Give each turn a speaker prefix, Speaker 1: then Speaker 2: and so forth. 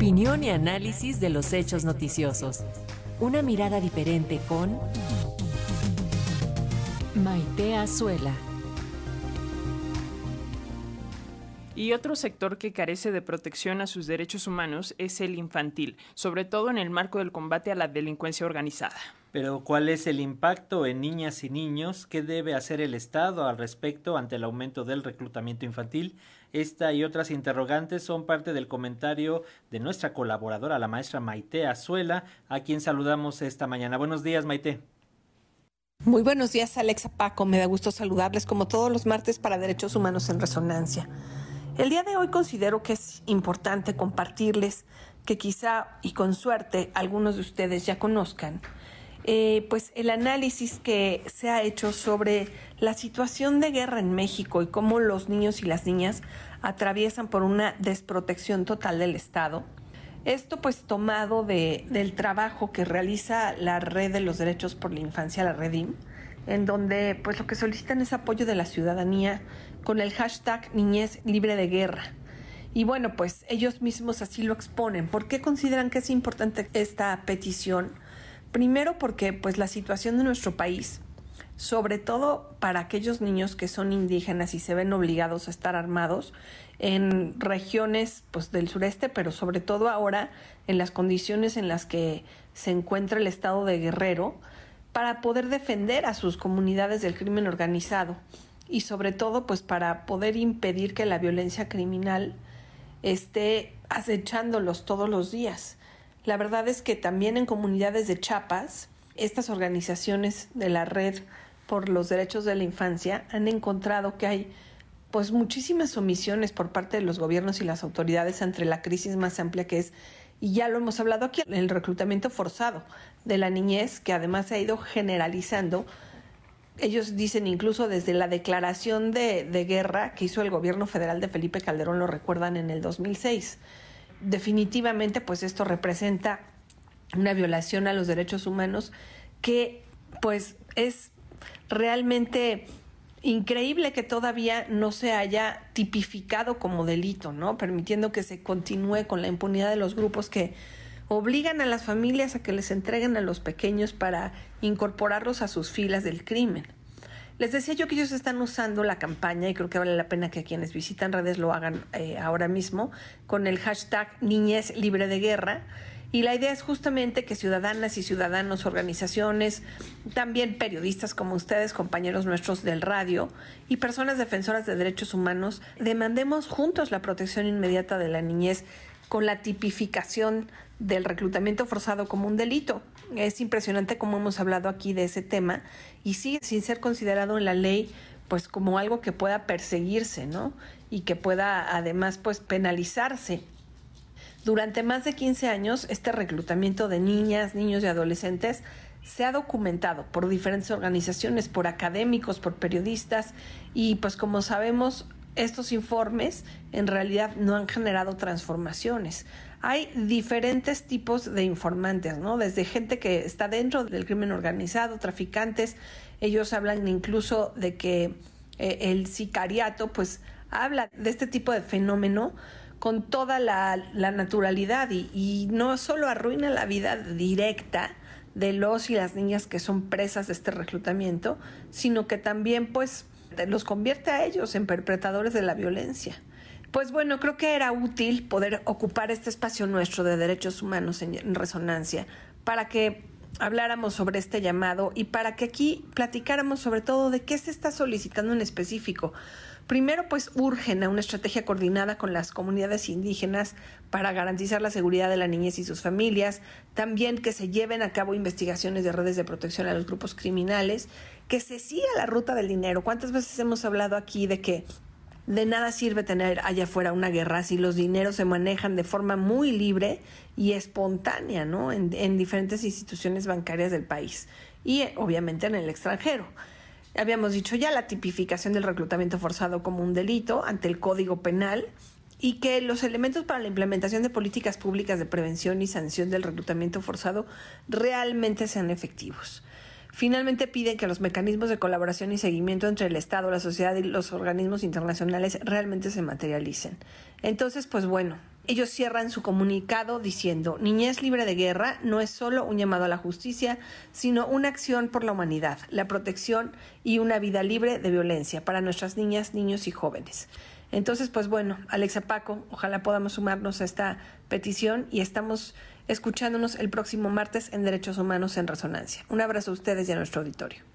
Speaker 1: Opinión y análisis de los hechos noticiosos. Una mirada diferente con Maite Azuela.
Speaker 2: Y otro sector que carece de protección a sus derechos humanos es el infantil, sobre todo en el marco del combate a la delincuencia organizada.
Speaker 3: Pero ¿cuál es el impacto en niñas y niños? ¿Qué debe hacer el Estado al respecto ante el aumento del reclutamiento infantil? Esta y otras interrogantes son parte del comentario de nuestra colaboradora, la maestra Maite Azuela, a quien saludamos esta mañana. Buenos días, Maite.
Speaker 4: Muy buenos días, Alexa Paco. Me da gusto saludarles como todos los martes para Derechos Humanos en Resonancia. El día de hoy considero que es importante compartirles que quizá y con suerte algunos de ustedes ya conozcan, eh, pues el análisis que se ha hecho sobre la situación de guerra en México y cómo los niños y las niñas atraviesan por una desprotección total del Estado. Esto pues tomado de, del trabajo que realiza la Red de los Derechos por la Infancia, la Redim, en donde pues lo que solicitan es apoyo de la ciudadanía con el hashtag Niñez Libre de Guerra. Y bueno, pues ellos mismos así lo exponen. ¿Por qué consideran que es importante esta petición? Primero porque pues la situación de nuestro país, sobre todo para aquellos niños que son indígenas y se ven obligados a estar armados en regiones pues del sureste, pero sobre todo ahora en las condiciones en las que se encuentra el estado de Guerrero, para poder defender a sus comunidades del crimen organizado y sobre todo pues para poder impedir que la violencia criminal esté acechándolos todos los días. La verdad es que también en comunidades de Chiapas, estas organizaciones de la red por los derechos de la infancia han encontrado que hay pues muchísimas omisiones por parte de los gobiernos y las autoridades ante la crisis más amplia que es y ya lo hemos hablado aquí, el reclutamiento forzado de la niñez, que además se ha ido generalizando ellos dicen incluso desde la declaración de, guerra que hizo el gobierno federal de Felipe Calderón, lo recuerdan en el 2006. Definitivamente, pues esto representa una violación a los derechos humanos que pues es realmente increíble que todavía no se haya tipificado como delito, ¿no? Permitiendo que se continúe con la impunidad de los grupos que obligan a las familias a que les entreguen a los pequeños para incorporarlos a sus filas del crimen. Les decía yo que ellos están usando la campaña y creo que vale la pena que quienes visitan redes lo hagan eh, ahora mismo con el hashtag Niñez Libre de Guerra. Y la idea es justamente que ciudadanas y ciudadanos, organizaciones, también periodistas como ustedes, compañeros nuestros del radio y personas defensoras de derechos humanos, demandemos juntos la protección inmediata de la niñez con la tipificación del reclutamiento forzado como un delito. Es impresionante cómo hemos hablado aquí de ese tema y sigue sin ser considerado en la ley pues como algo que pueda perseguirse, ¿no? Y que pueda además pues penalizarse. Durante más de 15 años este reclutamiento de niñas, niños y adolescentes se ha documentado por diferentes organizaciones, por académicos, por periodistas y pues como sabemos estos informes en realidad no han generado transformaciones. Hay diferentes tipos de informantes, ¿no? Desde gente que está dentro del crimen organizado, traficantes, ellos hablan incluso de que eh, el sicariato, pues, habla de este tipo de fenómeno con toda la, naturalidad y, no solo arruina la vida directa de los y las niñas que son presas de este reclutamiento, sino que también, pues, los convierte a ellos en perpetradores de la violencia. Pues bueno, creo que era útil poder ocupar este espacio nuestro de derechos humanos en, resonancia para que habláramos sobre este llamado y para que aquí platicáramos sobre todo de qué se está solicitando en específico. Primero, pues urgen a una estrategia coordinada con las comunidades indígenas para garantizar la seguridad de la niñez y sus familias, también que se lleven a cabo investigaciones de redes de protección a los grupos criminales, que se siga la ruta del dinero. ¿Cuántas veces hemos hablado aquí de que de nada sirve tener allá afuera una guerra si los dineros se manejan de forma muy libre y espontánea, ¿no? En, en diferentes instituciones bancarias del país y obviamente en el extranjero. Habíamos dicho ya la tipificación del reclutamiento forzado como un delito ante el Código Penal y que los elementos para la implementación de políticas públicas de prevención y sanción del reclutamiento forzado realmente sean efectivos. Finalmente piden que los mecanismos de colaboración y seguimiento entre el Estado, la sociedad y los organismos internacionales realmente se materialicen. Entonces, pues bueno, Ellos cierran su comunicado diciendo, Niñez libre de guerra no es solo un llamado a la justicia, sino una acción por la humanidad, la protección y una vida libre de violencia para nuestras niñas, niños y jóvenes. Entonces, pues bueno, Alexa Paco, ojalá podamos sumarnos a esta petición y estamos escuchándonos el próximo martes en Derechos Humanos en Resonancia. Un abrazo a ustedes y a nuestro auditorio.